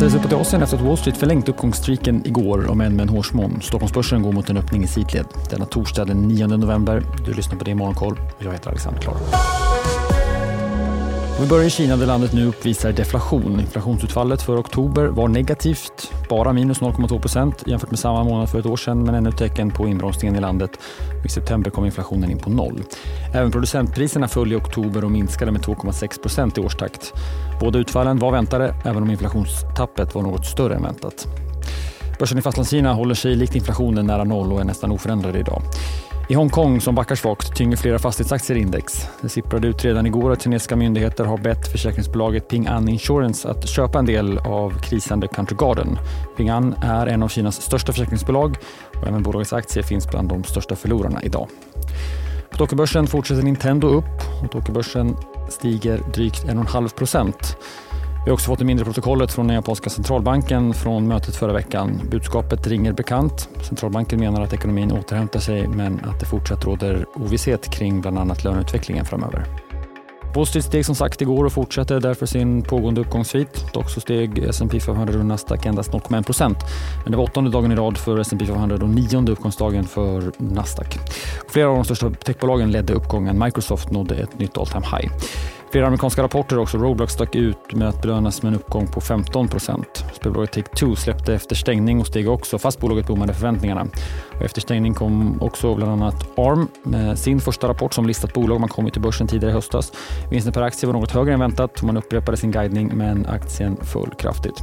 kastades uppåt i Asien efter att Wall Street förlängt uppgångsstreaken igår, om än med en hårsmån. Stockholmsbörsen går mot en öppning i sidled. Denna torsdag den 9 november. Du lyssnar på det i Morgonkoll. Jag heter Alexander Klar. Vi börjar i Kina där landet nu uppvisar deflation. Inflationsutfallet för oktober var negativt, bara minus 0,2 procent jämfört med samma månad för ett år sedan, men ännu ett tecken på inbromsningen i landet. I september kom inflationen in på noll. Även producentpriserna föll i oktober och minskade med 2,6 procent i årstakt. Båda utfallen var väntade, även om inflationstappet var något större än väntat. Börsen i Fastlandskina håller sig likt inflationen nära noll och är nästan oförändrad idag. I Hongkong, som backar svagt, tynger flera fastighetsaktier index. Det sipprade ut redan igår att kinesiska myndigheter har bett försäkringsbolaget Ping An Insurance att köpa en del av krisande Country Garden. Ping An är en av Kinas största försäkringsbolag och även bolagets aktier finns bland de största förlorarna idag. På Tokyobörsen fortsätter Nintendo upp och Tokyobörsen stiger drygt 1,5 procent. Vi har också fått det mindre protokollet från den japanska centralbanken från mötet förra veckan. Budskapet ringer bekant. Centralbanken menar att ekonomin återhämtar sig men att det fortsatt råder ovisshet kring bland annat löneutvecklingen framöver. Wall steg som sagt igår och fortsätter därför sin pågående uppgångssvit. Dock så steg S&P 500 och Nasdaq endast 0,1 procent. Men det var åttonde dagen i rad för S&P 500 och nionde uppgångsdagen för Nasdaq. Flera av de största techbolagen ledde uppgången. Microsoft nådde ett nytt all time high. Flera amerikanska rapporter också. Roblox stack ut med att belönas med en uppgång på 15 procent. Spelbolaget Take-Two släppte efter stängning och steg också fast bolaget bommade förväntningarna. Och efter stängning kom också bland annat ARM med sin första rapport som listat bolag. Man kom ju till börsen tidigare i höstas. Vinsten per aktie var något högre än väntat. och Man upprepade sin guidning men aktien föll kraftigt.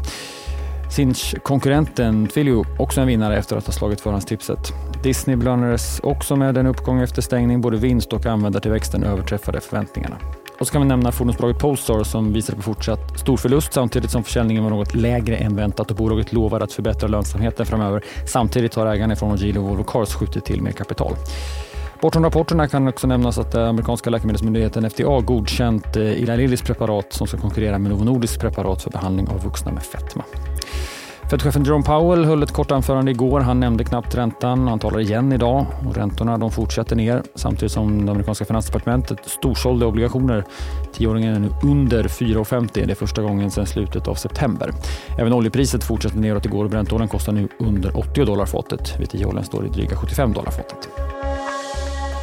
Sinch-konkurrenten Twilio också en vinnare efter att ha slagit förhandstipset. Disney belönades också med en uppgång efter stängning. Både vinst och användartillväxten överträffade förväntningarna. Och så kan vi nämna fordonsbolaget Polestar som visade på fortsatt stor förlust samtidigt som försäljningen var något lägre än väntat och bolaget lovar att förbättra lönsamheten framöver. Samtidigt har ägarna från Geely och Volvo Cars skjutit till mer kapital. Bortom rapporterna kan också nämnas att amerikanska läkemedelsmyndigheten FDA godkänt eh, Eli Lillys preparat som ska konkurrera med Novo Nordisks preparat för behandling av vuxna med fetma. Fed-chefen Jerome Powell höll ett kort anförande igår. Han nämnde knappt räntan. Han talar igen idag och räntorna de fortsätter ner samtidigt som det amerikanska finansdepartementet storsålde obligationer. Tioåringen är nu under 4,50. Det är första gången sedan slutet av september. Även oljepriset fortsätter neråt igår och Brentoljan kostar nu under 80 dollar fatet. Vid tioåringen står det dryga 75 dollar fatet.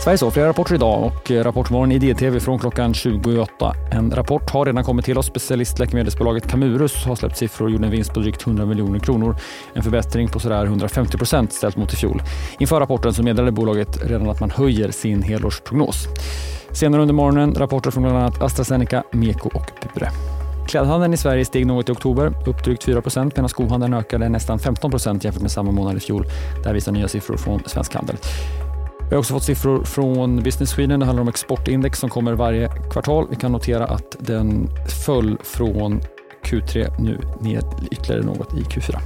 Sverige så, flera rapporter idag och eh, Rapportmorgon i DTV från klockan 28. En rapport har redan kommit till oss. Specialistläkemedelsbolaget Camurus har släppt siffror och gjorde en vinst på drygt 100 miljoner kronor. En förbättring på sådär 150 procent ställt mot i fjol. Inför rapporten så meddelade bolaget redan att man höjer sin helårsprognos. Senare under morgonen rapporter från bland annat AstraZeneca, Meko och Bure. Klädhandeln i Sverige steg något i oktober, upp drygt 4 medan skohandeln ökade nästan 15% jämfört med samma månad i fjol. Det här visar nya siffror från Svensk Handel. Vi har också fått siffror från Business Sweden. Det handlar om exportindex som kommer varje kvartal. Vi kan notera att den föll från Q3 nu ner ytterligare något i Q4.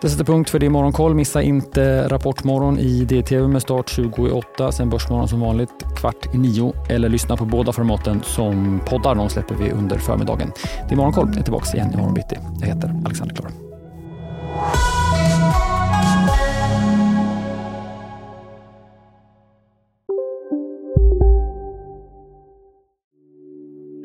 Det sätter punkt för det morgonkoll. Missa inte Rapportmorgon i DTV med start 28, sen Börsmorgon som vanligt kvart i nio eller lyssna på båda formaten som poddar. De släpper vi under förmiddagen. Det är Morgonkoll. Jag är tillbaka igen imorgon bitti. Jag heter Alexander Klar.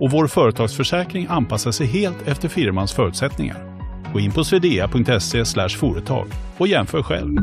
och vår företagsförsäkring anpassar sig helt efter firmans förutsättningar. Gå in på swedea.se företag och jämför själv.